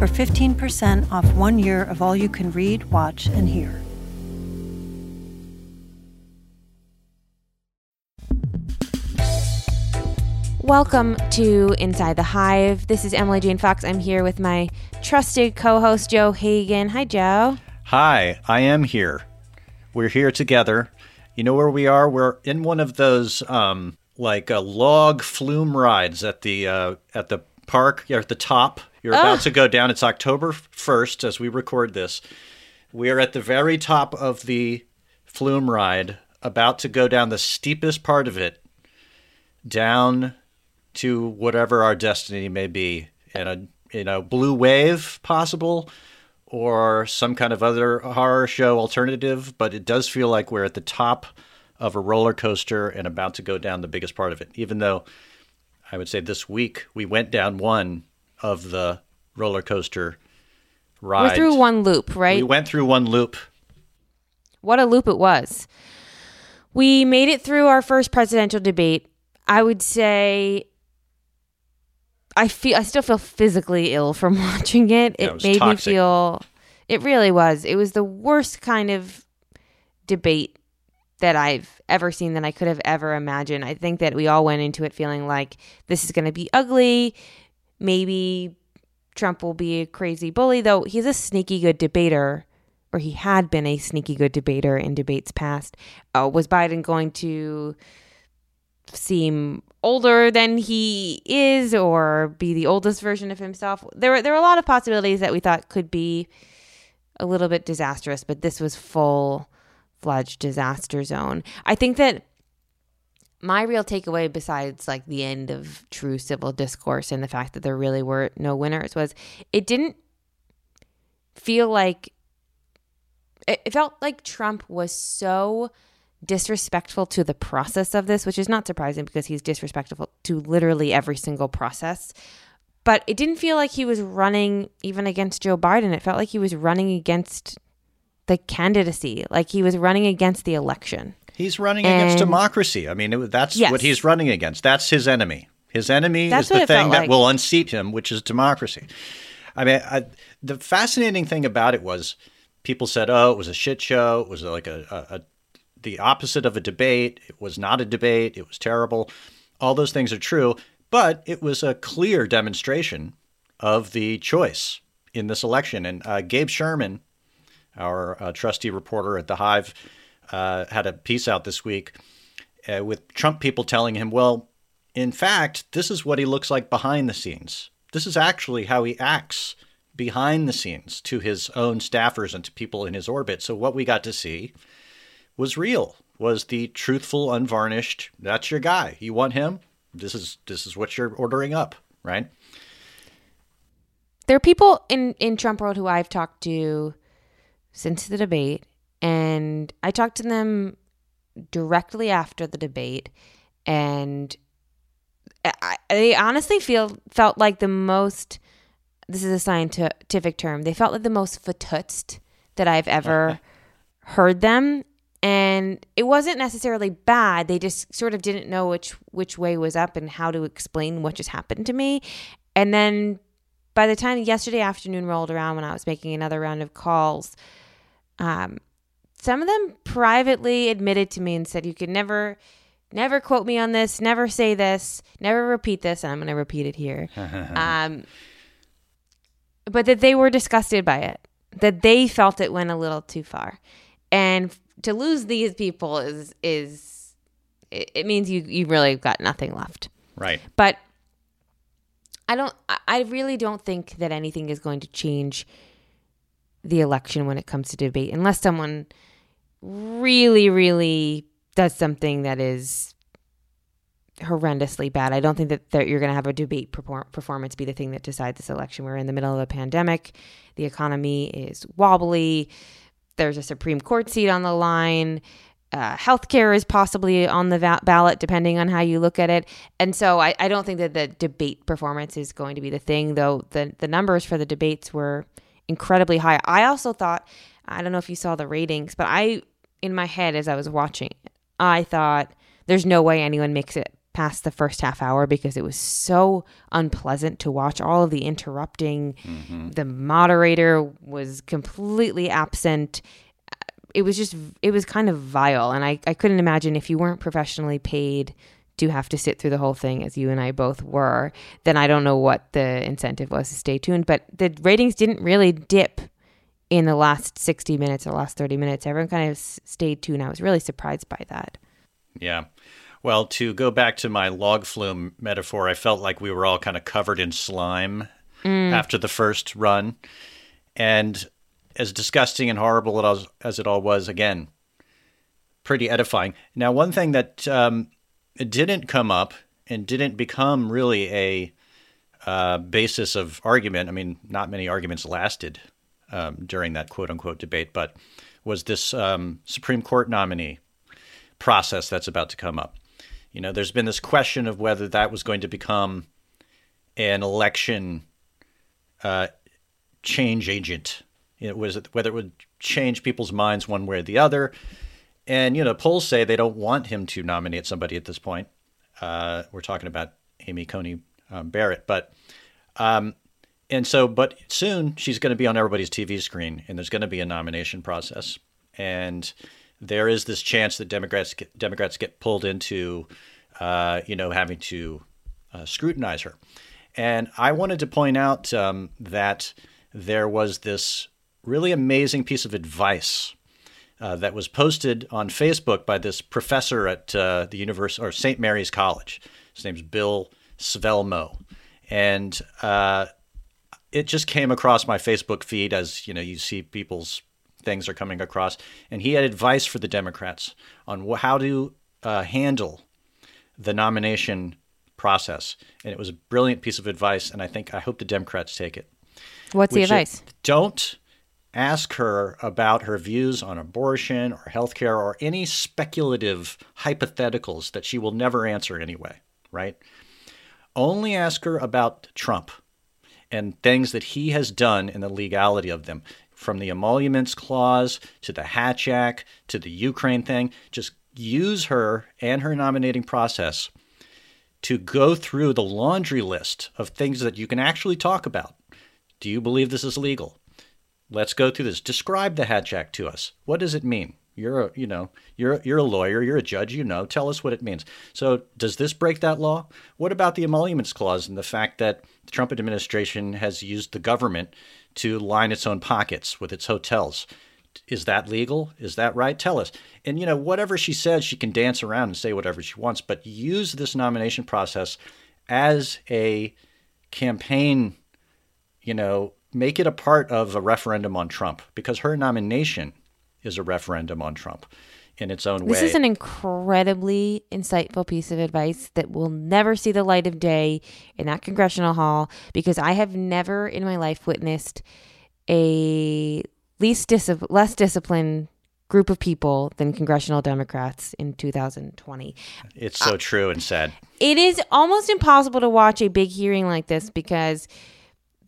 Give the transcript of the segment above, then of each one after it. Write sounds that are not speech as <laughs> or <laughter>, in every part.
for 15% off one year of all you can read, watch, and hear. Welcome to Inside the Hive. This is Emily Jane Fox. I'm here with my trusted co host, Joe Hagan. Hi, Joe. Hi, I am here. We're here together. You know where we are? We're in one of those um, like uh, log flume rides at the uh, at the park. You're at the top. You're about to go down. It's October 1st as we record this. We are at the very top of the flume ride, about to go down the steepest part of it, down to whatever our destiny may be in a you know blue wave possible or some kind of other horror show alternative but it does feel like we're at the top of a roller coaster and about to go down the biggest part of it even though i would say this week we went down one of the roller coaster rides We're through one loop, right? we went through one loop What a loop it was. We made it through our first presidential debate. I would say I feel I still feel physically ill from <laughs> watching it. Yeah, it it made toxic. me feel it really was. It was the worst kind of debate that I've ever seen that I could have ever imagined. I think that we all went into it feeling like this is going to be ugly. Maybe Trump will be a crazy bully, though he's a sneaky good debater, or he had been a sneaky good debater in debates past. Uh, was Biden going to seem older than he is, or be the oldest version of himself? There were there were a lot of possibilities that we thought could be a little bit disastrous, but this was full fledged disaster zone. I think that my real takeaway besides like the end of true civil discourse and the fact that there really were no winners was it didn't feel like it, felt like Trump was so disrespectful to the process of this, which is not surprising because he's disrespectful to literally every single process. But it didn't feel like he was running even against Joe Biden. It felt like he was running against the candidacy, like he was running against the election. He's running against democracy i mean it, that's Yes. what he's running against that's his enemy his enemy That's is the thing that like. will unseat him which is democracy I mean, I, the fascinating thing about it was people said, "Oh, it was a shit show. It was like a, a, a the opposite of a debate. It was not a debate. It was terrible. All those things are true, but it was a clear demonstration of the choice in this election. And uh, Gabe Sherman, our uh, trusty reporter at the Hive, uh, had a piece out this week uh, with Trump people telling him, "Well, in fact, this is what he looks like behind the scenes. This is actually how he acts." behind the scenes to his own staffers and to people in his orbit. So what we got to see was real, was the truthful, unvarnished, that's your guy. You want him? This is this is what you're ordering up, right? There are people in in Trump world who I've talked to since the debate, and I talked to them directly after the debate, and I, they honestly feel felt like the most. This is a scientific term. They felt like the most fatutzt that I've ever <laughs> heard them, and it wasn't necessarily bad. They just sort of didn't know which which way was up and how to explain what just happened to me, and then by the time yesterday afternoon rolled around when I was making another round of calls, um, some of them privately admitted to me and said, You could never, never quote me on this, never say this, never repeat this. And I'm going to repeat it here. <laughs> um, but that they were disgusted by it, that they felt it went a little too far. And to lose these people is, is, it, it means you, you really got nothing left. Right. But I don't I- I really don't think that anything is going to change the election when it comes to debate unless someone really really does something that is horrendously bad. I don't think that, that you're going to have a debate performance be the thing that decides this election. We're in the middle of a pandemic. The economy is wobbly. There's a Supreme Court seat on the line. Uh, healthcare is possibly on the va- ballot, depending on how you look at it. And so I, I don't think that the debate performance is going to be the thing, though the, the numbers for the debates were incredibly high. I also thought, I don't know if you saw the ratings, but I, in my head as I was watching, it. I thought there's no way anyone makes it past the first half hour because it was so unpleasant to watch all of the interrupting. Mm-hmm. The moderator was completely absent. It was just, it was kind of vile. And I, I couldn't imagine if you weren't professionally paid to have to sit through the whole thing as you and I both were, then I don't know what the incentive was to stay tuned. But the ratings didn't really dip in the last 60 minutes or last 30 minutes. Everyone kind of stayed tuned. I was really surprised by that. Yeah. Well, to go back to my log flume metaphor, I felt like we were all kind of covered in slime mm. after the first run. And as disgusting and horrible as, as it all was, again, pretty edifying. Now, one thing that um, didn't come up and didn't become really a uh, basis of argument, I mean, not many arguments lasted um, during that quote unquote debate, but was this um, Supreme Court nominee process that's about to come up. You know, there's been this question of whether that was going to become an election uh, change agent. It was whether it would change people's minds one way or the other. And you know, polls say they don't want him to nominate somebody at this point. Uh, we're talking about Amy Coney um, Barrett, but um, and so, but soon she's going to be on everybody's TV screen, and there's going to be a nomination process, and there is this chance that Democrats get, Democrats get pulled into, uh, you know, having to uh, scrutinize her. And I wanted to point out um, that there was this really amazing piece of advice uh, that was posted on Facebook by this professor at uh, the University or St. Mary's College. His name's Bill Svelmo, and uh, it just came across my Facebook feed as you know you see people's things are coming across. And he had advice for the Democrats on how to uh, handle the nomination process. And it was a brilliant piece of advice. And I think, I hope the Democrats take it. What's the advice? Don't ask her about her views on abortion or healthcare or any speculative hypotheticals that she will never answer anyway, right? Only ask her about Trump and things that he has done and the legality of them from the emoluments clause to the Hatch Act to the Ukraine thing. Just use her and her nominating process to go through the laundry list of things that you can actually talk about. Do you believe this is legal? Let's go through this. Describe the Hatch Act to us. What does it mean? You're a, you know, you're you're a lawyer, you're a judge, you know. Tell us what it means. So, does this break that law? What about the emoluments clause and the fact that the Trump administration has used the government to line its own pockets with its hotels. Is that legal? Is that right? Tell us. And, you know, whatever she says, she can dance around and say whatever she wants, but use this nomination process as a campaign, you know, make it a part of a referendum on Trump because her nomination is a referendum on Trump in its own way. This is an incredibly insightful piece of advice that will never see the light of day in that congressional hall because I have never in my life witnessed a least dis- less disciplined group of people than congressional Democrats in 2020. It's so uh, true and sad. It is almost impossible to watch a big hearing like this because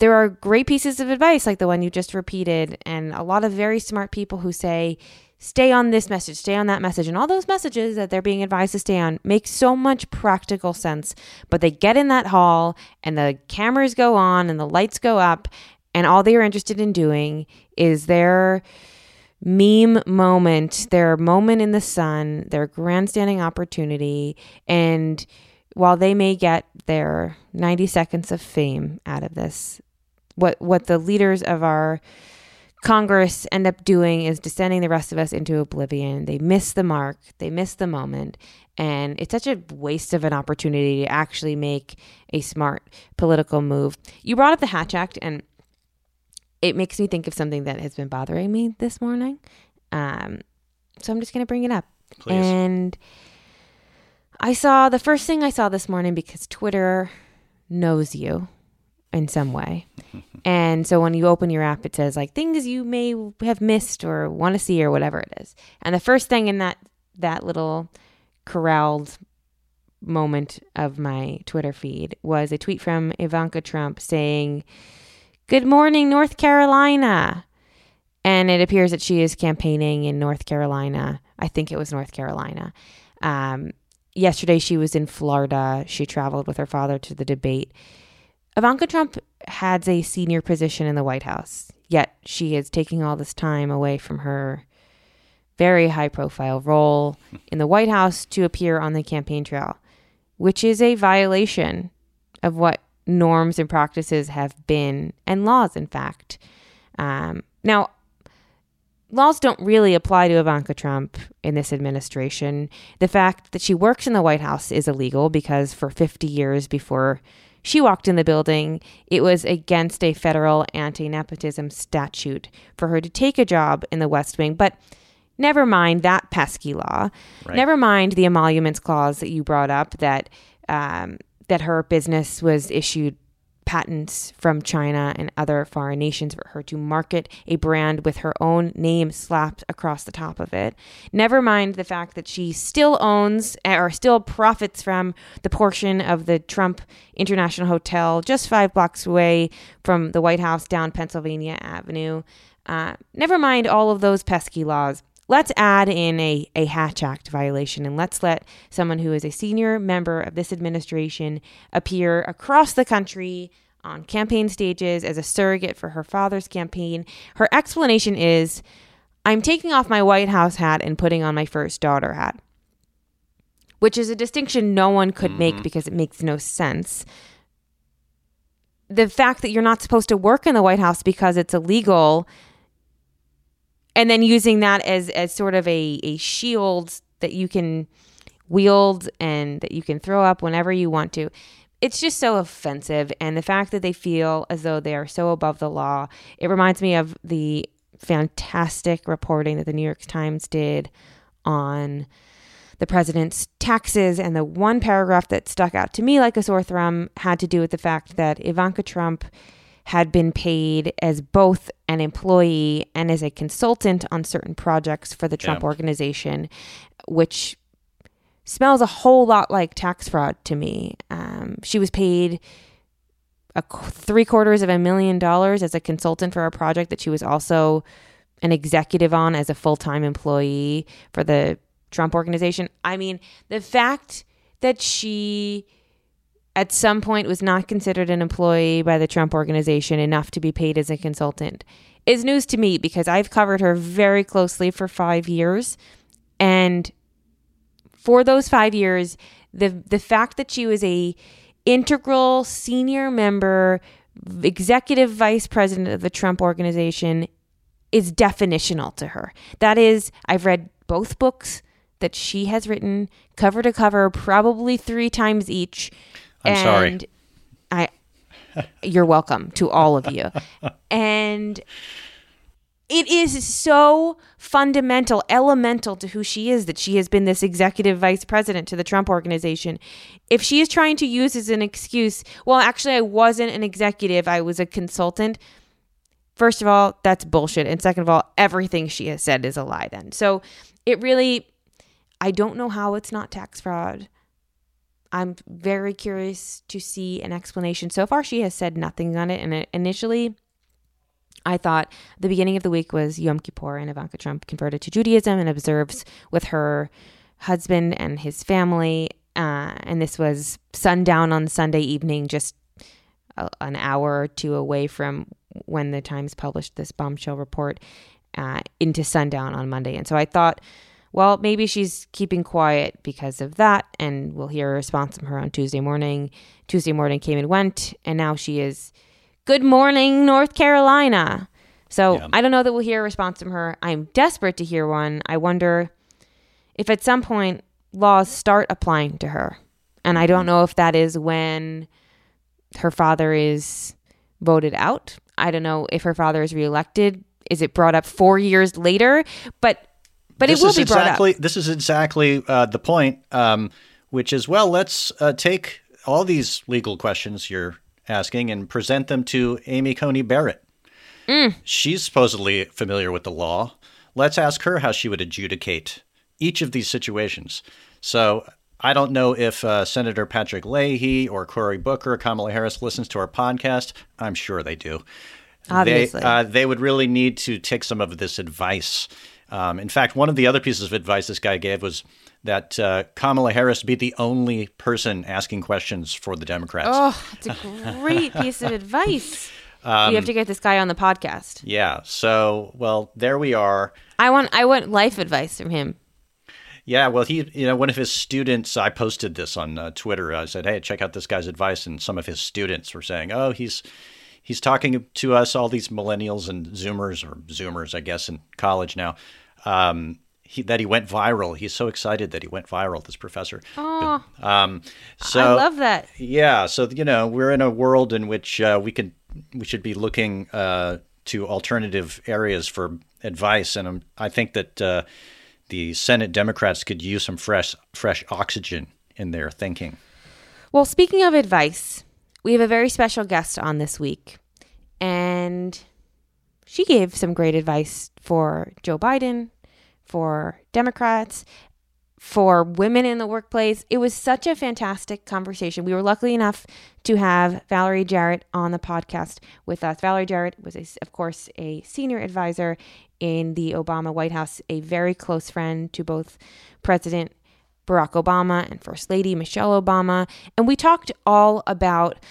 there are great pieces of advice like the one you just repeated and a lot of very smart people who say stay on this message, stay on that message. And all those messages that they're being advised to stay on make so much practical sense. But they get in that hall and the cameras go on and the lights go up, and all they are interested in doing is their meme moment, their moment in the sun, their grandstanding opportunity. And while they may get their 90 seconds of fame out of this, what what the leaders of our Congress end up doing is descending the rest of us into oblivion. They miss the mark, they miss the moment. And it's such a waste of an opportunity to actually make a smart political move. You brought up the Hatch Act, and it makes me think of something that has been bothering me this morning. Um, so I'm just going to bring it up. Please. And I saw the first thing I saw this morning because Twitter knows you in some way. and so when you open your app, it says like things you may have missed or want to see or whatever it is. And the first thing in that that little corralled moment of my Twitter feed was a tweet from Ivanka Trump saying, Good morning, North Carolina. And it appears that she is campaigning in North Carolina. I think it was North Carolina. Um, yesterday, she was in Florida. She traveled with her father to the debate. Ivanka Trump has a senior position in the White House, yet she is taking all this time away from her very high profile role in the White House to appear on the campaign trail, which is a violation of what norms and practices have been, and laws, in fact. Um, now, laws don't really apply to Ivanka Trump in this administration. The fact that she works in the White House is illegal because for 50 years before she walked in the building, it was against a federal anti nepotism statute for her to take a job in the West Wing. But never mind that pesky law. Right. Never mind the emoluments clause that you brought up that um, that her business was issued patents from China and other foreign nations for her to market a brand with her own name slapped across the top of it. Never mind the fact that she still owns or still profits from the portion of the Trump International Hotel just five blocks away from the White House down Pennsylvania Avenue. Uh, never mind all of those pesky laws let's add in a, a Hatch Act violation and let's let someone who is a senior member of this administration appear across the country on campaign stages as a surrogate for her father's campaign. Her explanation is I'm taking off my White House hat and putting on my first daughter hat, which is a distinction no one could mm-hmm. make because it makes no sense. The fact that you're not supposed to work in the White House because it's illegal and then using that as as sort of a a shield that you can wield and that you can throw up whenever you want to. It's just so offensive. And the fact that they feel as though they are so above the law it reminds me of the fantastic reporting that the new york times did on the president's taxes. And the one paragraph that stuck out to me like a sore thumb had to do with the fact that ivanka trump had been paid as both an employee and as a consultant on certain projects for the Trump yeah. organization, which smells a whole lot like tax fraud to me. Um, she was paid a three quarters of a million dollars as a consultant for a project that she was also an executive on as a full time employee for the Trump organization. I mean, the fact that she at some point was not considered an employee by the Trump organization enough to be paid as a consultant is news to me because I've covered her very closely for 5 years and for those 5 years the the fact that she was a integral senior member executive vice president of the Trump organization is definitional to her. That is I've read both books that she has written cover to cover probably 3 times each I'm and sorry. I you're welcome to all of you. <laughs> and it is so fundamental, elemental to who she is that she has been this executive vice president to the Trump organization. If she is trying to use as an excuse, well, actually, I wasn't an executive, I was a consultant. First of all, that's bullshit. And second of all, everything she has said is a lie then. So it really, I don't know how it's not tax fraud. I'm very curious to see an explanation. So far, she has said nothing on it. And initially, I thought the beginning of the week was Yom Kippur and Ivanka Trump converted to Judaism and observes with her husband and his family. Uh, and this was sundown on Sunday evening, just a, an hour or two away from when the Times published this bombshell report uh, into sundown on Monday. And so I thought, well, maybe she's keeping quiet because of that, and we'll hear a response from her on Tuesday morning. Tuesday morning came and went, and now she is, Good morning, North Carolina. So yeah. I don't know that we'll hear a response from her. I'm desperate to hear one. I wonder if at some point laws start applying to her. And I don't mm-hmm. know if that is when her father is voted out. I don't know if her father is reelected. Is it brought up four years later? But but this it will be exactly, brought up. This is exactly uh, the point. Um, which is well, let's uh, take all these legal questions you're asking and present them to Amy Coney Barrett. Mm. She's supposedly familiar with the law. Let's ask her how she would adjudicate each of these situations. So I don't know if uh, Senator Patrick Leahy or Cory Booker or Kamala Harris listens to our podcast. I'm sure they do. Obviously. They, uh, they would really need to take some of this advice. Um, in fact, one of the other pieces of advice this guy gave was that uh, Kamala Harris be the only person asking questions for the Democrats. Oh, it's a great <laughs> piece of advice. Um, you have to get this guy on the podcast. Yeah. So, well, there we are. I want I want life advice from him. Yeah, well, he, you know, one of his students, I posted this on uh, Twitter. I said, "Hey, check out this guy's advice," and some of his students were saying, "Oh, he's he's talking to us, all these millennials and Zoomers or Zoomers, I guess, in college now." Um, he, that he went viral. He's so excited that he went viral. This professor. Oh, um, so I love that. Yeah, so you know, we're in a world in which uh, we can we should be looking uh, to alternative areas for advice, and um, I think that uh, the Senate Democrats could use some fresh fresh oxygen in their thinking. Well, speaking of advice, we have a very special guest on this week, and she gave some great advice for Joe Biden, for Democrats, for women in the workplace. It was such a fantastic conversation. We were lucky enough to have Valerie Jarrett on the podcast with us. Valerie Jarrett was, a, of course, a senior advisor in the Obama White House, a very close friend to both President Barack Obama and First Lady Michelle Obama. And we talked all about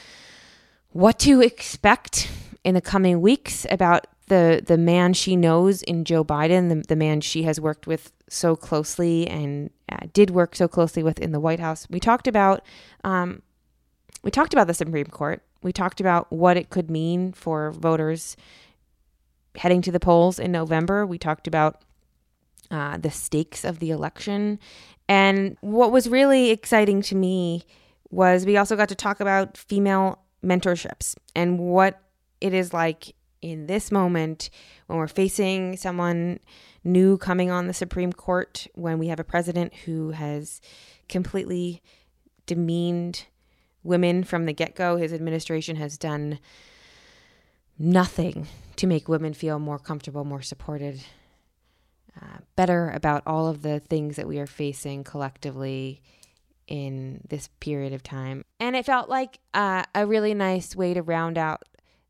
what to expect in the coming weeks about the the man she knows in Joe Biden, the, the man she has worked with so closely and uh, did work so closely with in the White House. We talked about um, we talked about the Supreme Court. We talked about what it could mean for voters heading to the polls in November. We talked about uh, the stakes of the election, and what was really exciting to me was we also got to talk about female mentorships and what it is like in this moment when we're facing someone new coming on the Supreme Court, when we have a president who has completely demeaned women from the get go. His administration has done nothing to make women feel more comfortable, more supported, uh, better about all of the things that we are facing collectively in this period of time. And it felt like uh, a really nice way to round out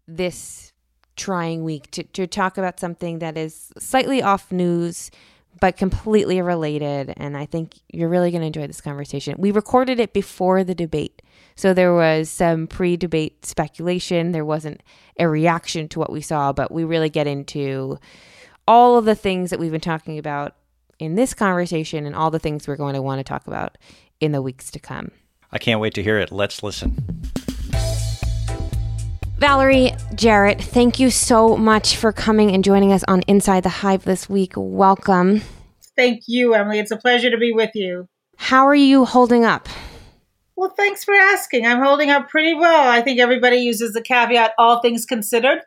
this trying week to, to talk about something that is slightly off news but completely related and i think you're really going to enjoy this conversation we recorded it before the debate so there was some pre-debate speculation there wasn't a reaction to what we saw but we really get into all of the things that we've been talking about in this conversation and all the things we're going to want to talk about in the weeks to come I can't wait to hear it. Let's listen. Valerie Jarrett, thank you so much for coming and joining us on Inside the Hive this week. Welcome. Thank you, Emily. It's a pleasure to be with you. How are you holding up? Well, thanks for asking. I'm holding up pretty well. I think everybody uses the caveat all things considered.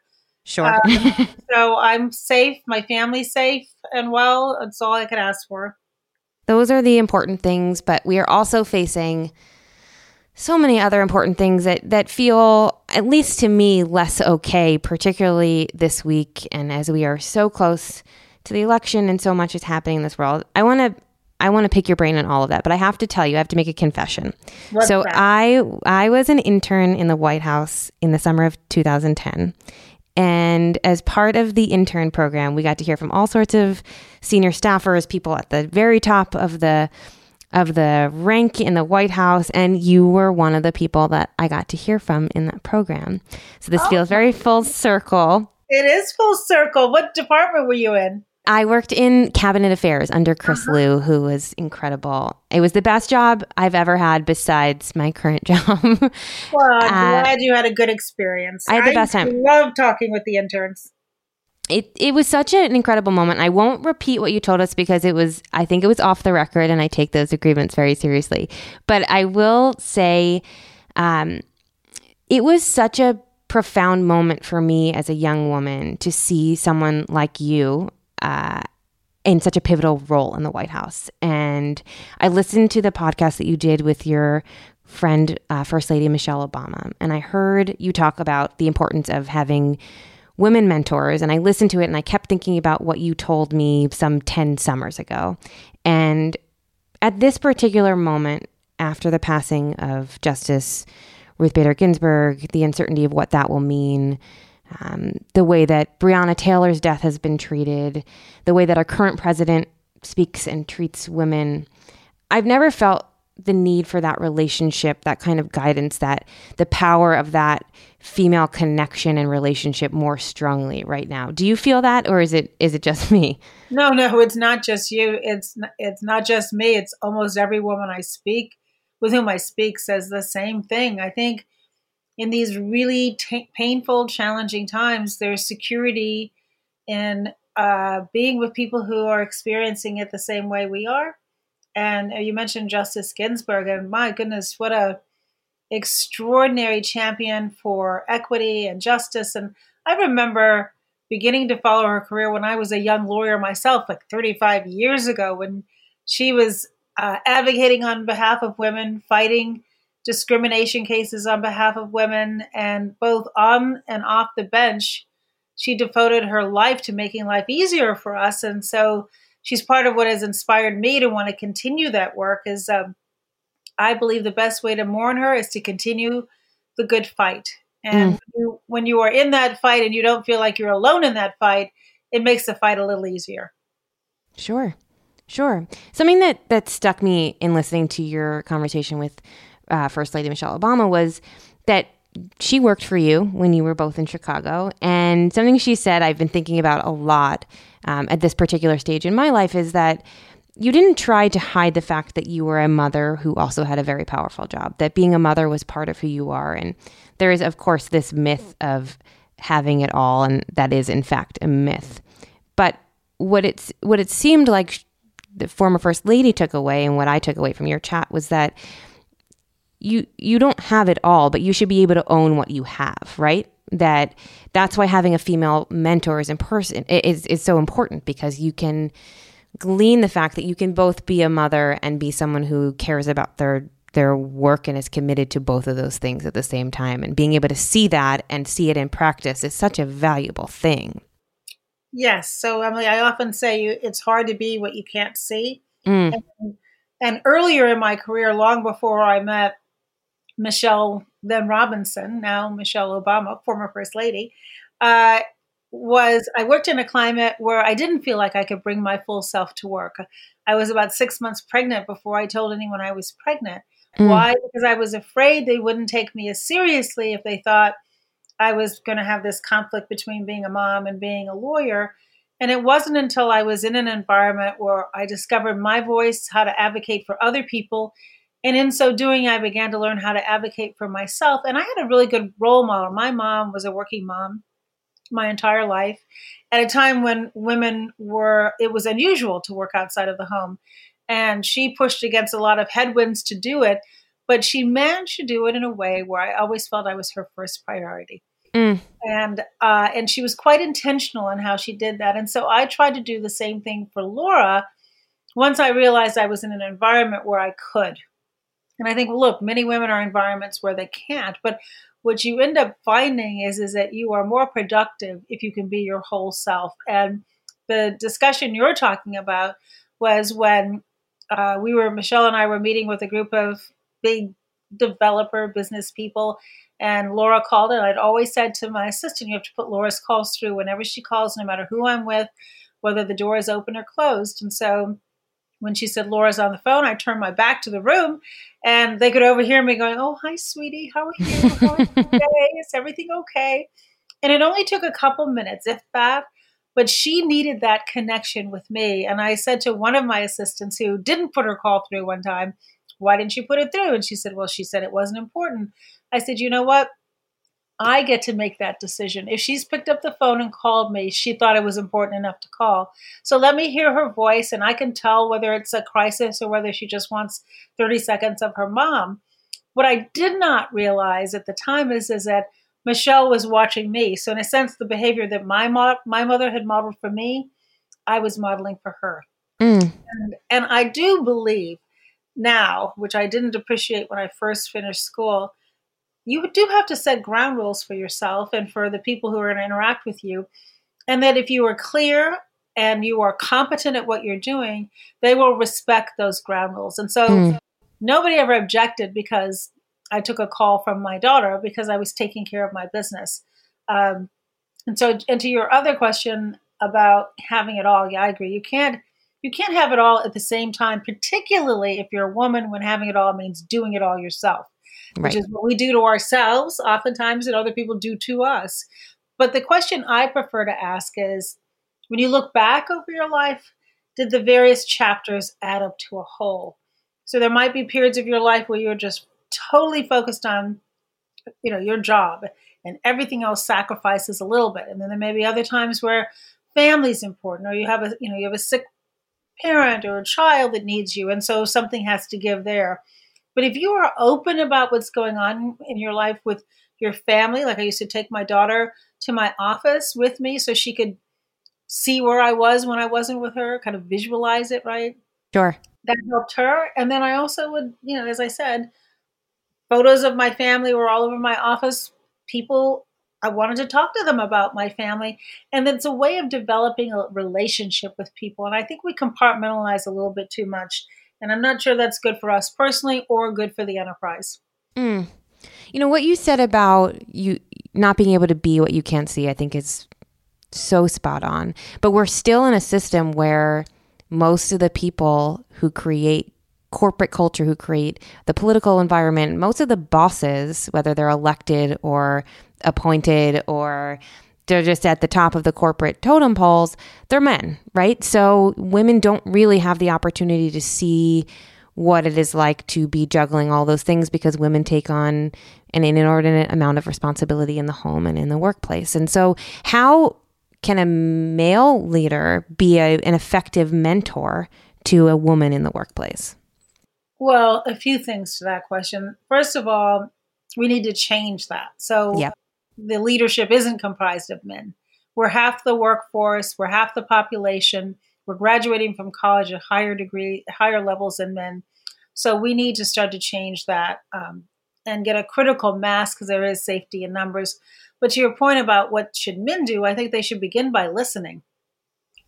Sure. Um, <laughs> so I'm safe, my family's safe and well. That's all I could ask for. Those are the important things, but we are also facing so many other important things that that feel at least to me less okay particularly this week and as we are so close to the election and so much is happening in this world. I want to i want to pick your brain on all of that but i have to tell you i have to make a confession. So that? i i was an intern in the white house in the summer of 2010 and as part of the intern program we got to hear from all sorts of senior staffers people at the very top of the of the rank in the White House, and you were one of the people that I got to hear from in that program. So this oh, feels very full circle. It is full circle. What department were you in? I worked in cabinet affairs under Chris uh-huh. Lu, who was incredible. It was the best job I've ever had besides my current <laughs> job. Well, I'm uh, glad you had a good experience. I had the best time. love talking with the interns. It it was such an incredible moment. I won't repeat what you told us because it was I think it was off the record and I take those agreements very seriously. But I will say um, it was such a profound moment for me as a young woman to see someone like you uh, in such a pivotal role in the White House. And I listened to the podcast that you did with your friend, uh, First Lady Michelle Obama, and I heard you talk about the importance of having women mentors. And I listened to it and I kept thinking about what you told me some 10 summers ago. And at this particular moment, after the passing of Justice Ruth Bader Ginsburg, the uncertainty of what that will mean, um, the way that Breonna Taylor's death has been treated, the way that our current president speaks and treats women. I've never felt the need for that relationship, that kind of guidance, that the power of that female connection and relationship more strongly right now. Do you feel that or is it is it just <laughs> me? No, no, it's not just you. It's it's not just me. It's almost every woman I speak with whom I speak says the same thing. I think in these really t- painful, challenging times, there's security in uh, being with people who are experiencing it the same way we are. And you mentioned Justice Ginsburg, and my goodness, what a extraordinary champion for equity and justice. And I remember beginning to follow her career when I was a young lawyer myself, like 35 years ago, when she was uh, advocating on behalf of women, fighting discrimination cases on behalf of women, and both on and off the bench, she devoted her life to making life easier for us. And so she's part of what has inspired me to want to continue that work. Is um, I believe the best way to mourn her is to continue the good fight. And mm. you, when you are in that fight and you don't feel like you're alone in that fight, it makes the fight a little easier. Sure. Sure. Something that, that stuck me in listening to your conversation with uh, First Lady Michelle Obama was that she worked for you when you were both in Chicago. And something she said I've been thinking about a lot um, at this particular stage in my life is that you didn't try to hide the fact that you were a mother who also had a very powerful job, that being a mother was part of who you are. And there is, of course, this myth of having it all, and that is, in fact, a myth. But what it's what it seemed like the former first lady took away, and what I took away from your chat was that you you don't have it all, but you should be able to own what you have, right? That that's why having a female mentor is in person is is so important because you can glean the fact that you can both be a mother and be someone who cares about their their work and is committed to both of those things at the same time. And being able to see that and see it in practice is such a valuable thing. Yes. So emily i often say you, it's hard to be what you can't see. Mm. and, and, earlier in my career long before i met michelle then robinson now michelle obama former first lady uh, was I worked in a climate where I didn't feel like I could bring my full self to work. I was about six months pregnant before I told anyone I was pregnant. Mm. Why? Because I was afraid they wouldn't take me as seriously if they thought I was going to have this conflict between being a mom and being a lawyer. And it wasn't until I was in an environment where I discovered my voice, how to advocate for other people. And in so doing, I began to learn how to advocate for myself. And I had a really good role model. My mom was a working mom my entire life at a time when women were, it was unusual to work outside of the home. And she pushed against a lot of headwinds to do it, but she managed to do it in a way where I always felt I was her first priority. Mm. And uh, and she was quite intentional in how she did that. And so I tried to do the same thing for Laura once I realized I was in an environment where I could. And I think, look, many women are environments where they can't, but what you end up finding is is that you are more productive if you can be your whole self. And the discussion you're talking about was when uh, we were Michelle and I were meeting with a group of big developer business people, and Laura called, and I'd always said to my assistant, "You have to put Laura's calls through whenever she calls, no matter who I'm with, whether the door is open or closed." And so when she said Laura's on the phone, I turned my back to the room and they could overhear me going, Oh, hi, sweetie. How are you? How are you <laughs> today? Is everything okay? And it only took a couple minutes, if that. But she needed that connection with me. And I said to one of my assistants who didn't put her call through one time, Why didn't you put it through? And she said, Well, she said it wasn't important. I said, You know what? I get to make that decision. If she's picked up the phone and called me, she thought it was important enough to call. So let me hear her voice and I can tell whether it's a crisis or whether she just wants 30 seconds of her mom. What I did not realize at the time is, is that Michelle was watching me. So in a sense, the behavior that my mo- my mother had modeled for me, I was modeling for her. Mm. And, and I do believe now, which I didn't appreciate when I first finished school, you do have to set ground rules for yourself and for the people who are going to interact with you. And that if you are clear and you are competent at what you're doing, they will respect those ground rules. And so mm. nobody ever objected because I took a call from my daughter because I was taking care of my business. Um, and so, and to your other question about having it all, yeah, I agree. You can't you can't have it all at the same time, particularly if you're a woman. When having it all means doing it all yourself, right. which is what we do to ourselves, oftentimes, and other people do to us. But the question I prefer to ask is, when you look back over your life, did the various chapters add up to a whole? So there might be periods of your life where you're just totally focused on, you know, your job and everything else sacrifices a little bit. And then there may be other times where family's important or you have a, you know, you have a sick parent or a child that needs you. And so something has to give there. But if you are open about what's going on in your life with your family, like I used to take my daughter to my office with me so she could see where I was when I wasn't with her, kind of visualize it, right? Sure. That helped her. And then I also would, you know, as I said, photos of my family were all over my office. People, I wanted to talk to them about my family. And it's a way of developing a relationship with people. And I think we compartmentalize a little bit too much. And I'm not sure that's good for us personally or good for the enterprise. Mm. You know, what you said about you not being able to be what you can't see, I think is so spot on. But we're still in a system where most of the people who create corporate culture, who create the political environment, most of the bosses, whether they're elected or appointed or they're just at the top of the corporate totem poles, they're men, right? So women don't really have the opportunity to see what it is like to be juggling all those things because women take on an inordinate amount of responsibility in the home and in the workplace. And so, how can a male leader be a, an effective mentor to a woman in the workplace? Well, a few things to that question. First of all, we need to change that. So yep. The leadership isn't comprised of men. We're half the workforce, we're half the population. We're graduating from college at higher degree, higher levels than men. So we need to start to change that um, and get a critical mass because there is safety in numbers. But to your point about what should men do, I think they should begin by listening.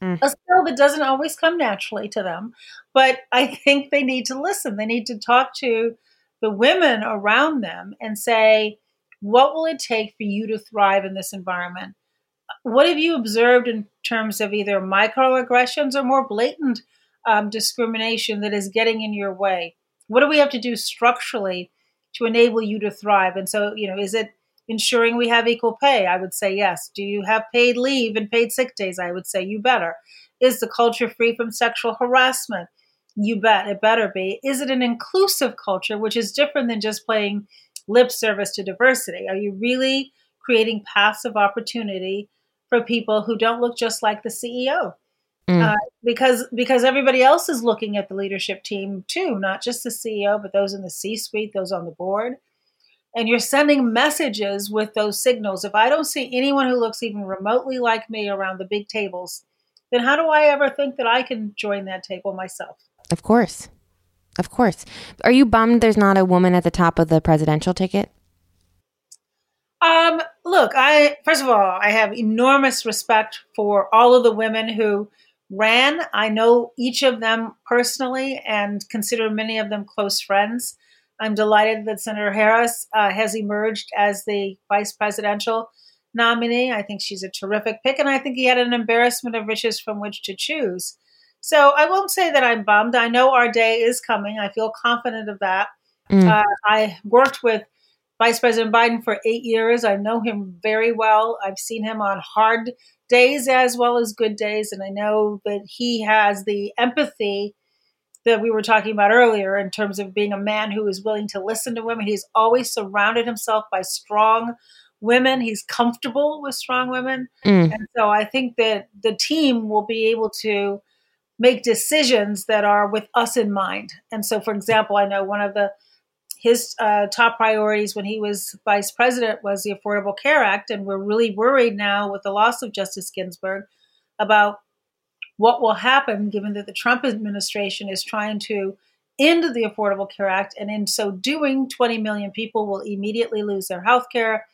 Mm. A skill that doesn't always come naturally to them, but I think they need to listen. They need to talk to the women around them and say, what will it take for you to thrive in this environment? What have you observed in terms of either microaggressions or more blatant um, discrimination that is getting in your way? What do we have to do structurally to enable you to thrive? And so, you know, is it ensuring we have equal pay? I would say yes. Do you have paid leave and paid sick days? I would say you better. Is the culture free from sexual harassment? You bet it better be. Is it an inclusive culture, which is different than just playing lip service to diversity? Are you really creating paths of opportunity for people who don't look just like the CEO? Mm. Uh, because because everybody else is looking at the leadership team too, not just the CEO, but those in the C-suite, those on the board and you're sending messages with those signals. If I don't see anyone who looks even remotely like me around the big tables, then how do I ever think that I can join that table myself? Of course. Of course. Are you bummed there's not a woman at the top of the presidential ticket? Um, look, I first of all, I have enormous respect for all of the women who ran. I know each of them personally and consider many of them close friends. I'm delighted that Senator Harris uh, has emerged as the vice presidential nominee. I think she's a terrific pick, and I think he had an embarrassment of riches from which to choose. So I won't say that I'm bummed. I know our day is coming. I feel confident of that. Mm. Uh, I worked with Vice President Biden for eight years. I know him very well. I've seen him on hard days as well as good days, and I know that he has the empathy that we were talking about earlier in terms of being a man who is willing to listen to women. He's always surrounded himself by strong women. He's comfortable with strong women. Mm. And so I think that the team will be able to make decisions that are with us in mind. And so, for example, I know one of the his uh, top priorities when he was vice president was the Affordable Care Act, and we're really worried now with the loss of Justice Ginsburg about what will happen given that the Trump administration is trying to end the Affordable Care Act, and in so doing, 20 million people will immediately lose their health care.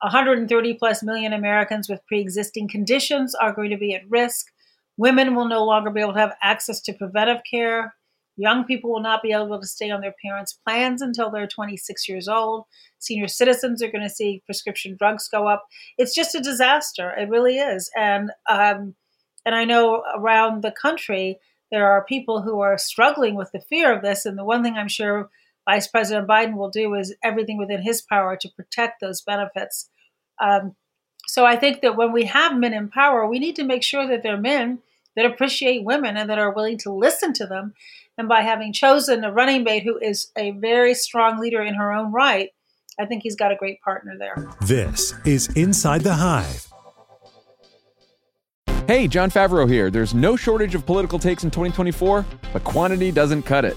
130 plus million Americans with pre existing conditions are going to be at risk. Women will no longer be able to have access to preventive care. Young people will not be able to stay on their parents' plans until they're 26 years old. Senior citizens are going to see prescription drugs go up. It's just a disaster. It really is. And um, and I know around the country there are people who are struggling with the fear of this. And the one thing I'm sure Vice President Biden will do is everything within his power to protect those benefits. Um, so I think that when we have men in power, we need to make sure that they're men that appreciate women and that are willing to listen to them and by having chosen a running mate who is a very strong leader in her own right, I think he's got a great partner there. This is Inside the Hive. Hey, Jon Favreau here. There's no shortage of political takes in 2024, but quantity doesn't cut it.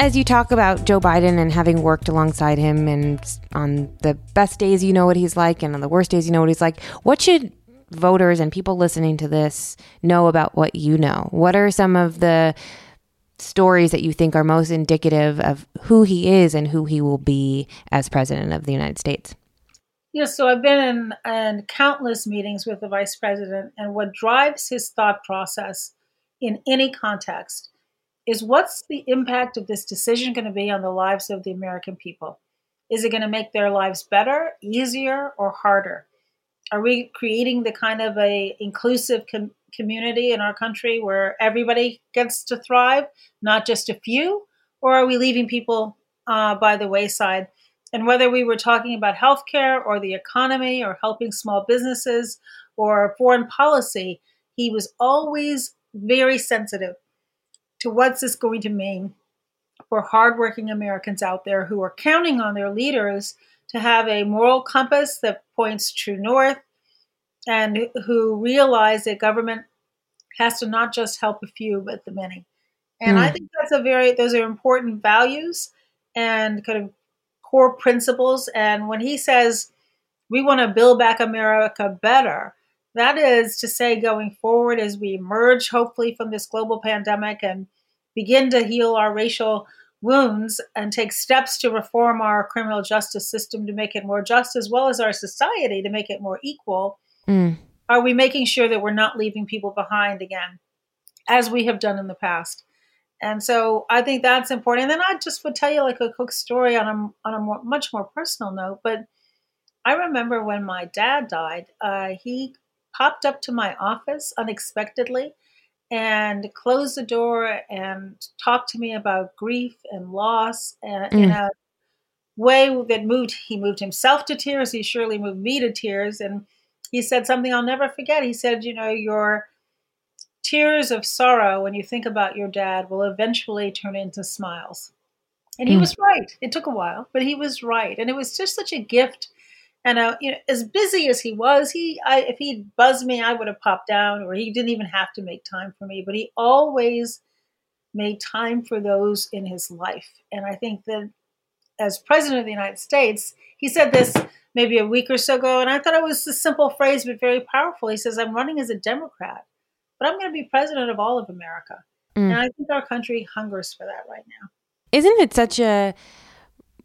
As you talk about Joe Biden and having worked alongside him, and on the best days you know what he's like, and on the worst days you know what he's like, what should voters and people listening to this know about what you know? What are some of the stories that you think are most indicative of who he is and who he will be as president of the United States? Yes, so I've been in, in countless meetings with the vice president, and what drives his thought process in any context is what's the impact of this decision going to be on the lives of the American people? Is it going to make their lives better, easier, or harder? Are we creating the kind of a inclusive com- community in our country where everybody gets to thrive, not just a few? Or are we leaving people uh, by the wayside? And whether we were talking about healthcare or the economy or helping small businesses or foreign policy, he was always very sensitive to what's this going to mean for hardworking Americans out there who are counting on their leaders to have a moral compass that points true north and who realize that government has to not just help a few but the many. And mm. I hmm. think that's a very those are important values and kind of core principles. And when he says we want to build back America better, that is to say, going forward as we emerge, hopefully, from this global pandemic and begin to heal our racial wounds and take steps to reform our criminal justice system to make it more just, as well as our society to make it more equal, mm. are we making sure that we're not leaving people behind again, as we have done in the past? And so I think that's important. And then I just would tell you like a quick story on a, on a more, much more personal note. But I remember when my dad died, uh, he popped up to my office unexpectedly and closed the door and talked to me about grief and loss and, mm. in a way that moved he moved himself to tears he surely moved me to tears and he said something i'll never forget he said you know your tears of sorrow when you think about your dad will eventually turn into smiles and he mm. was right it took a while but he was right and it was just such a gift and uh, you know, as busy as he was, he I, if he'd buzzed me, I would have popped down, or he didn't even have to make time for me. But he always made time for those in his life. And I think that as president of the United States, he said this maybe a week or so ago, and I thought it was a simple phrase but very powerful. He says, "I'm running as a Democrat, but I'm going to be president of all of America." Mm. And I think our country hungers for that right now. Isn't it such a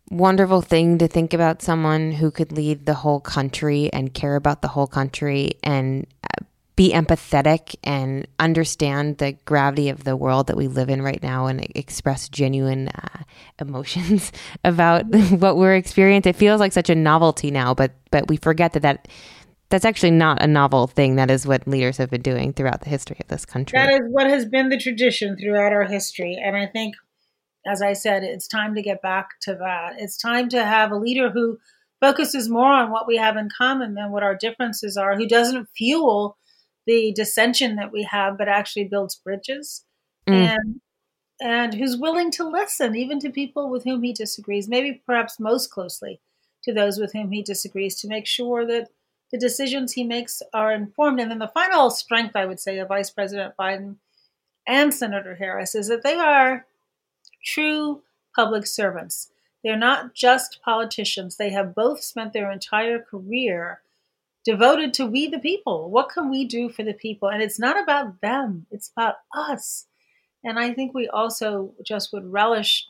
wonderful thing to think about someone who could lead the whole country and care about the whole country and uh, be empathetic and understand the gravity of the world that we live in right now and express genuine uh, emotions <laughs> about <laughs> what we're experiencing. It feels like such a novelty now, but but we forget that that that's actually not a novel thing. That is what leaders have been doing throughout the history of this country. That is what has been the tradition throughout our history, and I think as I said, it's time to get back to that. It's time to have a leader who focuses more on what we have in common than what our differences are, who doesn't fuel the dissension that we have, but actually builds bridges. Mm. And and who's willing to listen, even to people with whom he disagrees, maybe perhaps most closely to those with whom he disagrees, to make sure that the decisions he makes are informed. And then the final strength, I would say, of Vice President Biden and Senator Harris is that they are true public servants. They're not just politicians. They have both spent their entire career devoted to we the people. What can we do for the people? And it's not about them, it's about us. And I think we also just would relish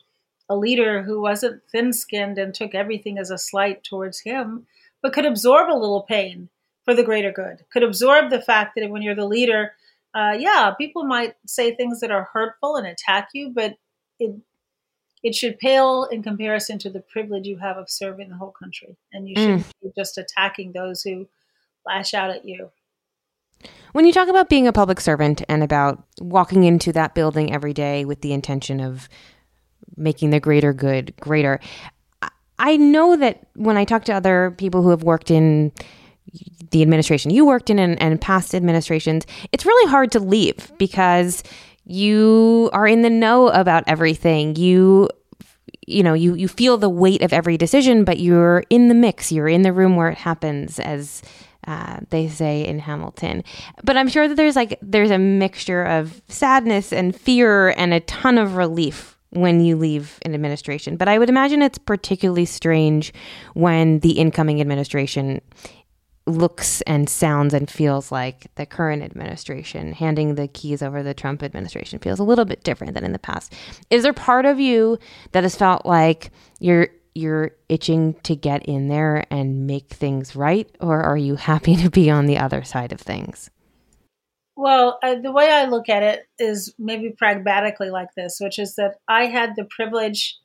a leader who wasn't thin skinned and took everything as a slight towards him, but could absorb a little pain for the greater good, could absorb the fact that when you're the leader, uh, yeah, people might say things that are hurtful and attack you, but it it should pale in comparison to the privilege you have of serving the whole country, and you shouldn't mm. be just attacking those who lash out at you. When you talk about being a public servant and about walking into that building every day with the intention of making the greater good greater, I know that when I talk to other people who have worked in the administration you worked in and, and past administrations, it's really hard to leave because you are in the know about everything. You you know you you feel the weight of every decision but you're in the mix you're in the room where it happens as uh, they say in Hamilton. But I'm sure that there's like there's a mixture of sadness and fear and a ton of relief when you leave an administration. But I would imagine it's particularly strange when the incoming administration looks and sounds and feels like the current administration. Handing the keys over the Trump administration feels a little bit different than in the past. Is there part of you that has felt like you're you're itching to get in there and make things right, or are you happy to be on the other side of things? Well, uh, the way I look at it is maybe pragmatically like this, which is that I had the privilege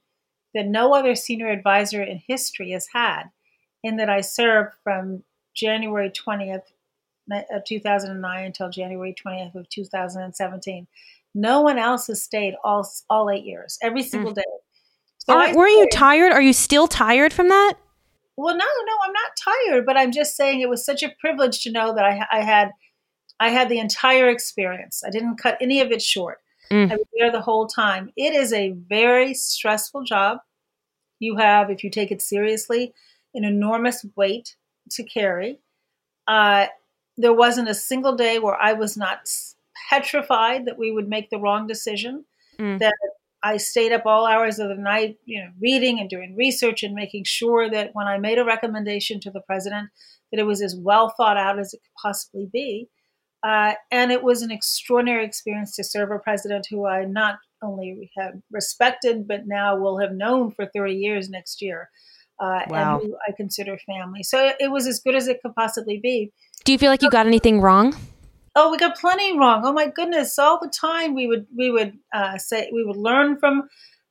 that no other senior advisor in history has had, in that I served from January 20th of 2009 until January 20th of 2017. No one else has stayed all all eight years, every single mm. day. So Are, were you tired? Are you still tired from that? Well, no, no, I'm not tired, but I'm just saying it was such a privilege to know that I, I had, I had the entire experience. I didn't cut any of it short. Mm. I was there the whole time. It is a very stressful job. You have, if you take it seriously, an enormous weight to carry. Uh, there wasn't a single day where I was not petrified that we would make the wrong decision, mm. that I stayed up all hours of the night, you know, reading and doing research and making sure that when I made a recommendation to the president, that it was as well thought out as it could possibly be. Uh, and it was an extraordinary experience to serve a president who I not only have respected, but now will have known for 30 years next year, uh, wow. and who I consider family. So it was as good as it could possibly be. Do you feel like you got anything wrong? oh we got plenty wrong oh my goodness all the time we would we would uh, say we would learn from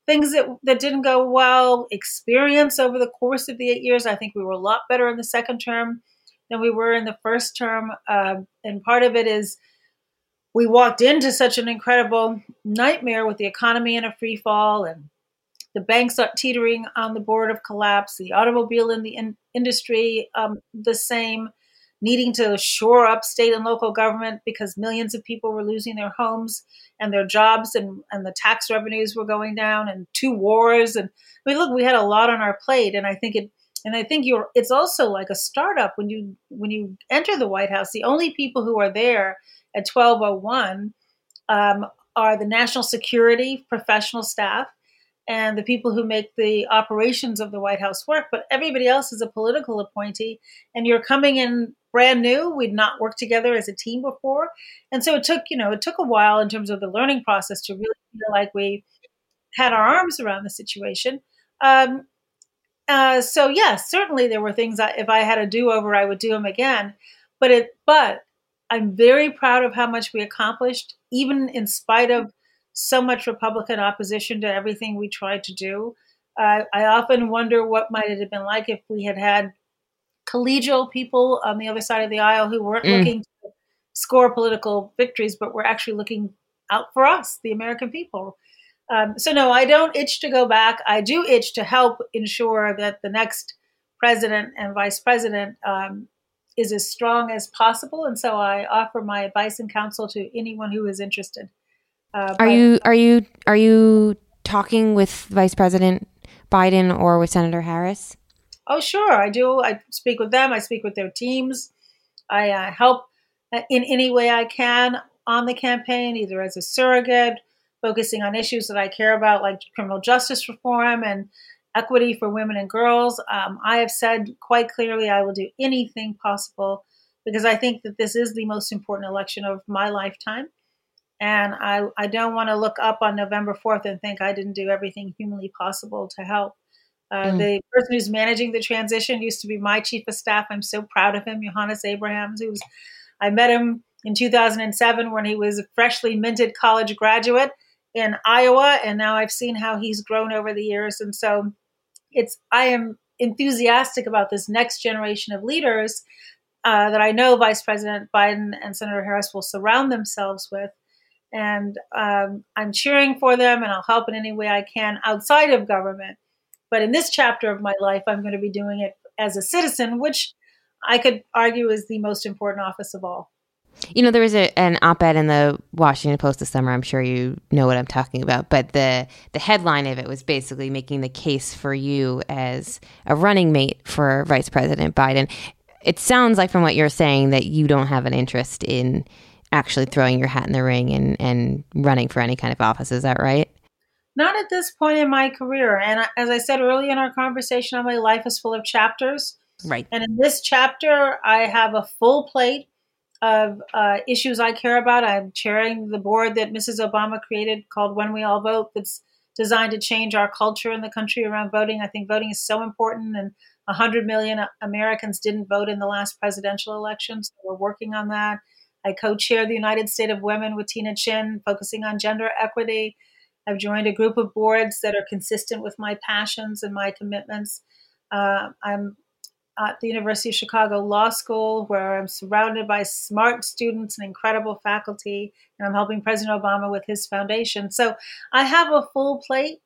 things that that didn't go well experience over the course of the eight years i think we were a lot better in the second term than we were in the first term uh, and part of it is we walked into such an incredible nightmare with the economy in a free fall and the banks are teetering on the board of collapse the automobile in the in- industry um, the same needing to shore up state and local government because millions of people were losing their homes and their jobs and, and the tax revenues were going down and two wars. And I mean look we had a lot on our plate. And I think it and I think you're it's also like a startup when you when you enter the White House the only people who are there at 1201 um, are the national security professional staff and the people who make the operations of the White House work, but everybody else is a political appointee, and you're coming in brand new. We'd not worked together as a team before. And so it took, you know, it took a while in terms of the learning process to really feel like we had our arms around the situation. Um, uh, so yes, certainly there were things if I had a do over, I would do them again. But it, but I'm very proud of how much we accomplished, even in spite of so much Republican opposition to everything we tried to do. Uh, I often wonder what might it have been like if we had had collegial people on the other side of the aisle who weren't mm. looking to score political victories, but were actually looking out for us, the American people. Um, so, no, I don't itch to go back. I do itch to help ensure that the next president and vice president um, is as strong as possible. And so I offer my advice and counsel to anyone who is interested. Uh, Are you are you are you talking with Vice President Biden or with Senator Harris? Oh, sure, I do. I speak with them. I speak with their teams. I uh, help uh, in any way I can on the campaign, either as a surrogate, focusing on issues that I care about, like criminal justice reform and equity for women and girls. Um, I have said quite clearly I will do anything possible because I think that this is the most important election of my lifetime. And I, I don't want to look up on November 4th and think I didn't do everything humanly possible to help. Uh, Mm. The person who's managing the transition used to be my chief of staff. I'm so proud of him, Yohannes Abrahams, who's I met him in 2007 when he was a freshly minted college graduate in Iowa, and now I've seen how he's grown over the years. And so it's I am enthusiastic about this next generation of leaders uh, that I know Vice President Biden and Senator Harris will surround themselves with. And um, I'm cheering for them, and I'll help in any way I can outside of government. But in this chapter of my life, I'm going to be doing it as a citizen, which I could argue is the most important office of all. You know, there was a, an op-ed in the Washington Post this summer. I'm sure you know what I'm talking about. But the the headline of it was basically making the case for you as a running mate for Vice President Biden. It sounds like from what you're saying that you don't have an interest in actually throwing your hat in the ring and, and running for any kind of office. Is that right? Not at this point in my career. And I- as I said earlier in our conversation, my life is full of chapters. Right. And in this chapter, I have a full plate of uh, issues I care about. I'm chairing the board that Mrs. Obama created called When We All Vote, that's designed to change our culture in the country around voting. I think voting is so important, and 100 million Americans didn't vote in the last presidential election, so we're working on that. I co chair the United State of Women with Tina Tchen, focusing on gender equity. I've joined a group of boards that are consistent with my passions and my commitments. Uh, I'm at the University of Chicago Law School, where I'm surrounded by smart students and incredible faculty, and I'm helping President Obama with his foundation. So I have a full plate.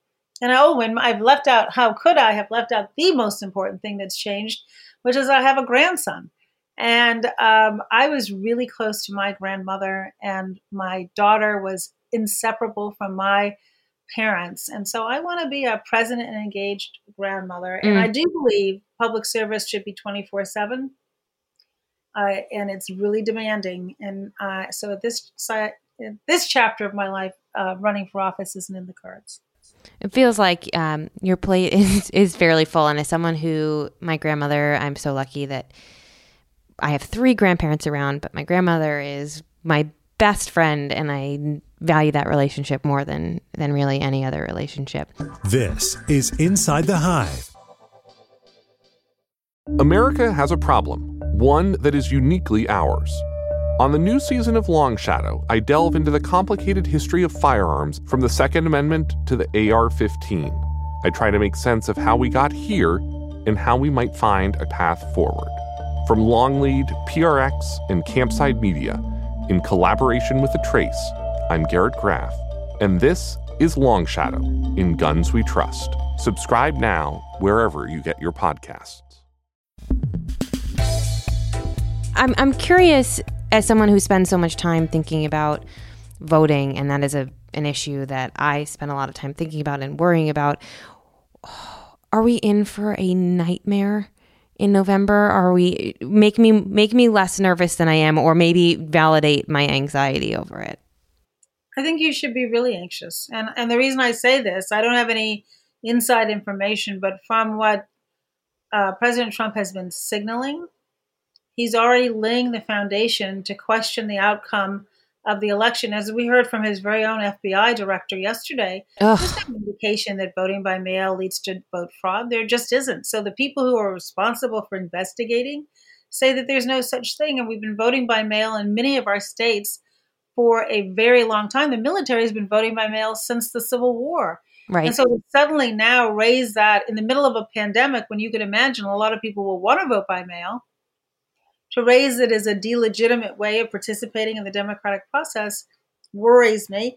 And oh, and I've left out, how could I have left out the most important thing that's changed, which is I have a grandson. And um, I was really close to my grandmother, and my daughter was inseparable from my parents. And so I want to be a present and engaged grandmother. And Mm. I do believe public service should be 24 7. Uh, and it's really demanding. And uh, so this, this chapter of my life, uh, running for office isn't in the cards. It feels like um, your plate <laughs> is, is fairly full. And as someone who, my grandmother, I'm so lucky that I have three grandparents around, but my grandmother is my best friend, and I value that relationship more than, than really any other relationship. This is Inside the Hive. America has a problem, one that is uniquely ours. On the new season of Long Shadow, I delve into the complicated history of firearms from the Second Amendment to the AR 15. I try to make sense of how we got here and how we might find a path forward. From Longlead, PRX, and Campside Media, in collaboration with The Trace, I'm Garrett Graff, and this is Long Shadow in Guns We Trust. Subscribe now wherever you get your podcasts. I'm, I'm curious, as someone who spends so much time thinking about voting, and that is a, an issue that I spend a lot of time thinking about and worrying about. <sighs> Are we in for a nightmare in November? Are we make me make me less nervous than I am, or maybe validate my anxiety over it? I think you should be really anxious. And and the reason I say this, I don't have any inside information, but from what uh, President Trump has been signaling, he's already laying the foundation to question the outcome of the election. As we heard from his very own FBI director yesterday, Ugh. there's no indication that voting by mail leads to vote fraud. There just isn't. So the people who are responsible for investigating say that there's no such thing. And we've been voting by mail in many of our states for a very long time. The military has been voting by mail since the Civil War. Right. And so to suddenly now raise that in the middle of a pandemic when you could imagine a lot of people will want to vote by mail, to raise it as a delegitimate way of participating in the democratic process worries me.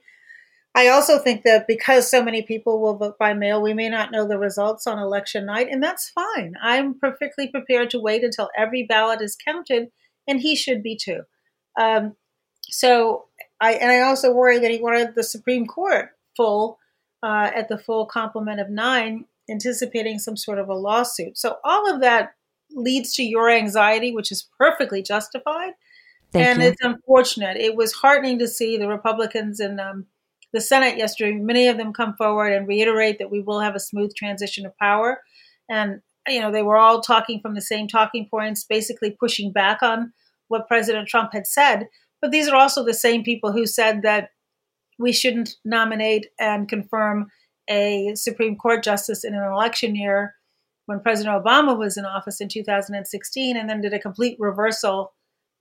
I also think that because so many people will vote by mail, we may not know the results on election night, and that's fine. I'm perfectly prepared to wait until every ballot is counted, and he should be too. Um, so I and I also worry that he wanted the Supreme Court full uh, at the full complement of nine, anticipating some sort of a lawsuit. So all of that leads to your anxiety, which is perfectly justified. Thank and you. it's unfortunate. It was heartening to see the Republicans in um, the Senate yesterday, many of them come forward and reiterate that we will have a smooth transition of power. And, you know, they were all talking from the same talking points, basically pushing back on what President Trump had said. But these are also the same people who said that we shouldn't nominate and confirm a Supreme Court justice in an election year when President Obama was in office in 2016, and then did a complete reversal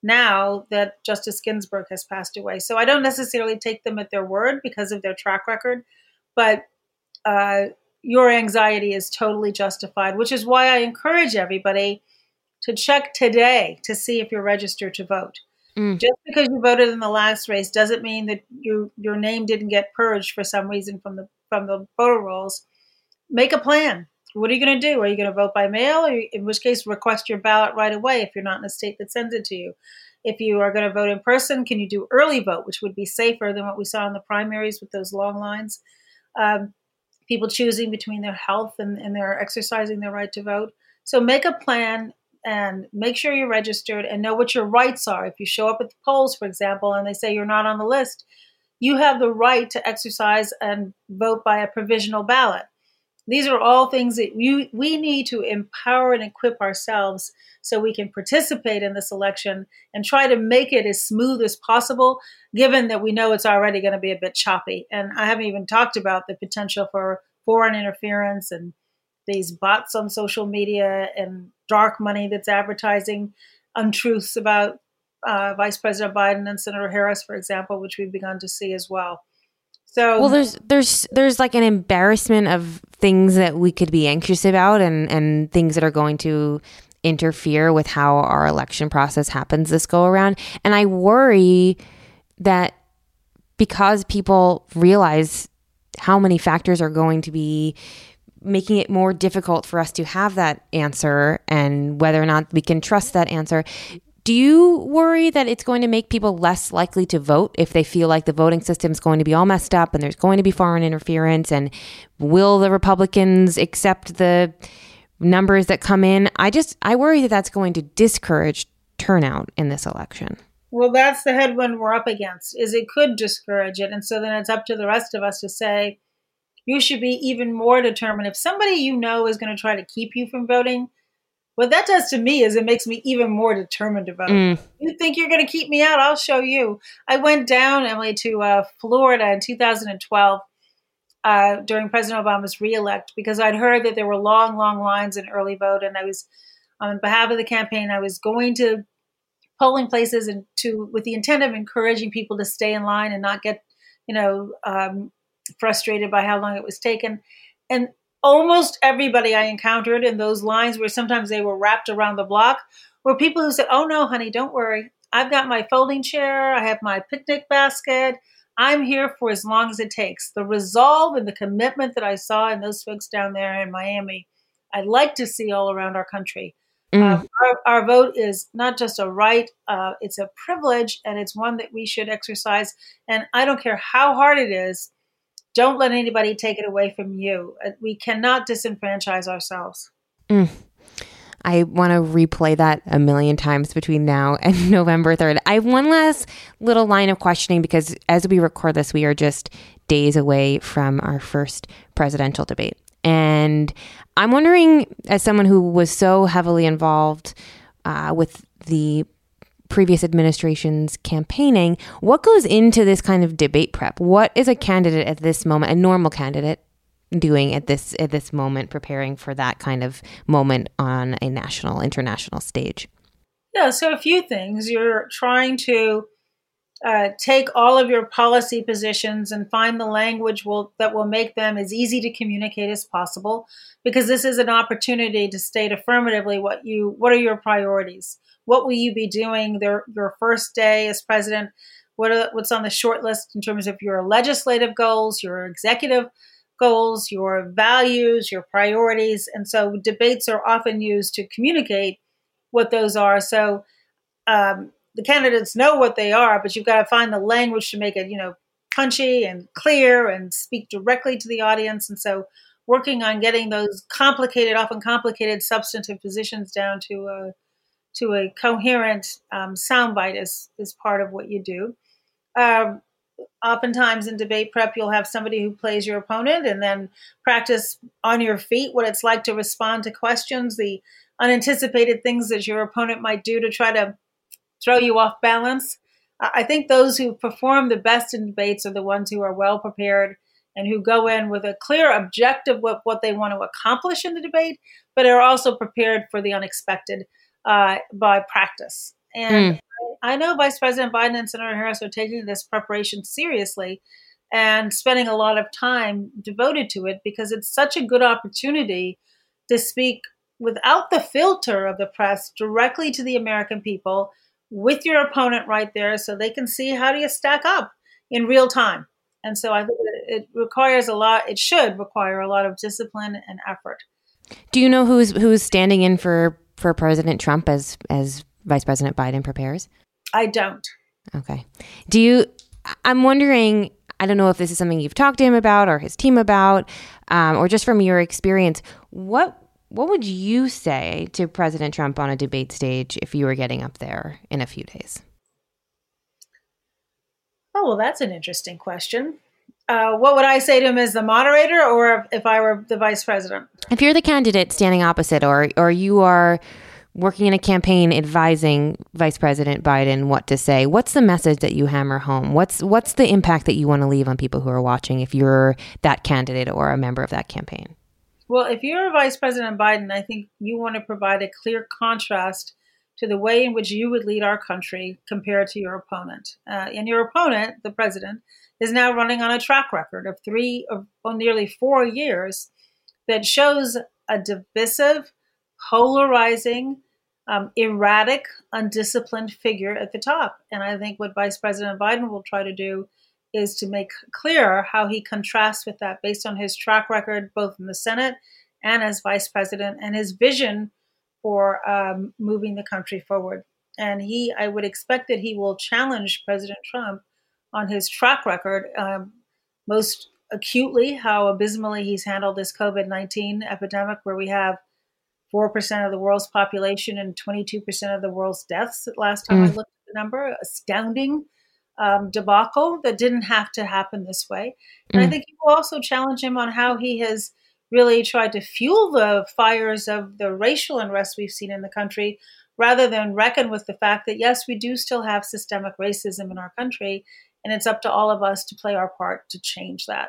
now that Justice Ginsburg has passed away. So I don't necessarily take them at their word because of their track record, but uh, your anxiety is totally justified, which is why I encourage everybody to check today to see if you're registered to vote. Mm. Just because you voted in the last race doesn't mean that you, your name didn't get purged for some reason from the from the voter rolls. Make a plan. What are you going to do? Are you going to vote by mail, in which case request your ballot right away if you're not in a state that sends it to you? If you are going to vote in person, can you do early vote, which would be safer than what we saw in the primaries with those long lines? Um, people choosing between their health and, and their exercising their right to vote. So make a plan and make sure you're registered and know what your rights are. If you show up at the polls, for example, and they say you're not on the list, you have the right to exercise and vote by a provisional ballot. These are all things that you, we need to empower and equip ourselves so we can participate in this election and try to make it as smooth as possible, given that we know it's already going to be a bit choppy. And I haven't even talked about the potential for foreign interference and these bots on social media and dark money that's advertising untruths about uh, Vice President Biden and Senator Harris, for example, which we've begun to see as well. So, well, there's there's there's like an embarrassment of things that we could be anxious about, and and things that are going to interfere with how our election process happens this go around. And I worry that because people realize how many factors are going to be making it more difficult for us to have that answer and whether or not we can trust that answer. Do you worry that it's going to make people less likely to vote if they feel like the voting system is going to be all messed up and there's going to be foreign interference? And will the Republicans accept the numbers that come in? I just, I worry that that's going to discourage turnout in this election. Well, that's the headwind we're up against. Is it could discourage it, and so then it's up to the rest of us to say, you should be even more determined. If somebody you know is going to try to keep you from voting, what that does to me is it makes me even more determined to vote. Mm. You think you're going to keep me out? I'll show you. I went down, Emily, to uh, Florida in 2012 uh, during President Obama's reelect because I'd heard that there were long, long lines in early vote, and I was on behalf of the campaign. I was going to polling places and to with the intent of encouraging people to stay in line and not get, you know, um, frustrated by how long it was taken. And almost everybody I encountered in those lines, where sometimes they were wrapped around the block, were people who said, "Oh no, honey, don't worry. I've got my folding chair. I have my picnic basket. I'm here for as long as it takes." The resolve and the commitment that I saw in those folks down there in Miami, I'd like to see all around our country. Mm. Um, our, our, vote is not just a right, uh, it's a privilege, and it's one that we should exercise. And I don't care how hard it is, don't let anybody take it away from you. Uh, We cannot disenfranchise ourselves. Mm. I want to replay that a million times between now and <laughs> November 3rd. I have one last little line of questioning because as we record this, we are just days away from our first presidential debate. And I'm wondering, as someone who was so heavily involved uh, with the previous administration's campaigning, what goes into this kind of debate prep? What is a candidate at this moment, a normal candidate, doing at this at this moment, preparing for that kind of moment on a national, international stage? Yeah, so a few things. You're trying to uh, take all of your policy positions and find the language will, that will make them as easy to communicate as possible because this is an opportunity to state affirmatively what you what are your priorities what will you be doing their, your first day as president? What are, what's on the short list in terms of your legislative goals your executive goals your values your priorities? And so debates are often used to communicate what those are. So um, the candidates know what they are, but you've got to find the language to make it, you know, punchy and clear and speak directly to the audience. And so, working on getting those complicated, often complicated substantive positions down to a to a coherent um, soundbite is is part of what you do. Um, oftentimes in debate prep, you'll have somebody who plays your opponent and then practice on your feet what it's like to respond to questions, the unanticipated things that your opponent might do to try to throw you off balance. I think those who perform the best in debates are the ones who are well prepared and who go in with a clear objective of what they want to accomplish in the debate, but are also prepared for the unexpected uh, by practice. And mm. I know Vice President Biden and Senator Harris are taking this preparation seriously and spending a lot of time devoted to it because it's such a good opportunity to speak without the filter of the press directly to the American people with your opponent right there so they can see how do you stack up in real time. And so I think it requires a lot, it should require a lot of discipline and effort. Do you know who's who's standing in for for President Trump as as Vice President Biden prepares? I don't. Okay. Do you? I'm wondering. I don't know if this is something you've talked to him about or his team about, um, or just from your experience. What what would you say to President Trump on a debate stage if you were getting up there in a few days? Oh well, that's an interesting question. Uh, what would I say to him as the moderator, or if I were the vice president? If you're the candidate standing opposite, or or you are working in a campaign advising Vice President Biden what to say, what's the message that you hammer home? What's what's the impact that you want to leave on people who are watching if you're that candidate or a member of that campaign? Well, if you're Vice President Biden, I think you want to provide a clear contrast to the way in which you would lead our country compared to your opponent. Uh, and your opponent, the president, is now running on a track record of three or well, nearly four years that shows a divisive, polarizing, um, erratic, undisciplined figure at the top. And I think what Vice President Biden will try to do is to make clear how he contrasts with that based on his track record, both in the Senate and as vice president, and his vision for um, moving the country forward. And he, I would expect that he will challenge President Trump on his track record, um, most acutely, how abysmally he's handled this COVID 19 epidemic, where we have 4% of the world's population and 22% of the world's deaths. Last time mm. I looked at the number, astounding um, debacle that didn't have to happen this way. And mm. I think he will also challenge him on how he has really tried to fuel the fires of the racial unrest we've seen in the country rather than reckon with the fact that, yes, we do still have systemic racism in our country, and it's up to all of us to play our part to change that.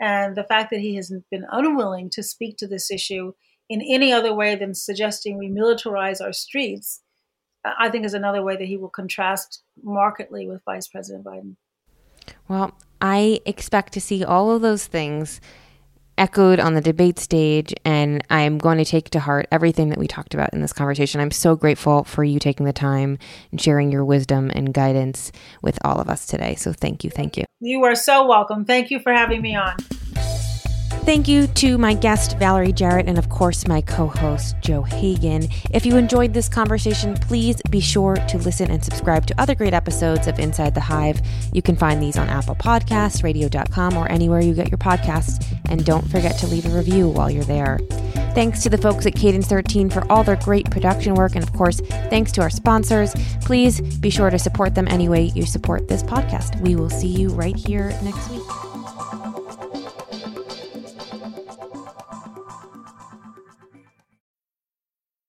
And the fact that he has been unwilling to speak to this issue in any other way than suggesting we militarize our streets, uh, I think is another way that he will contrast markedly with Vice President Biden. Well, I expect to see all of those things echoed on the debate stage, and I'm going to take to heart everything that we talked about in this conversation. I'm so grateful for you taking the time and sharing your wisdom and guidance with all of us today. So thank you. Thank you. You are so welcome. Thank you for having me on. Thank you to my guest, Valerie Jarrett, and of course, my co host, Joe Hagan. If you enjoyed this conversation, please be sure to listen and subscribe to other great episodes of Inside the Hive. You can find these on Apple Podcasts, radio.com, or anywhere you get your podcasts. And don't forget to leave a review while you're there. Thanks to the folks at Cadence 13 for all their great production work. And of course, thanks to our sponsors. Please be sure to support them any way you support this podcast. We will see you right here next week.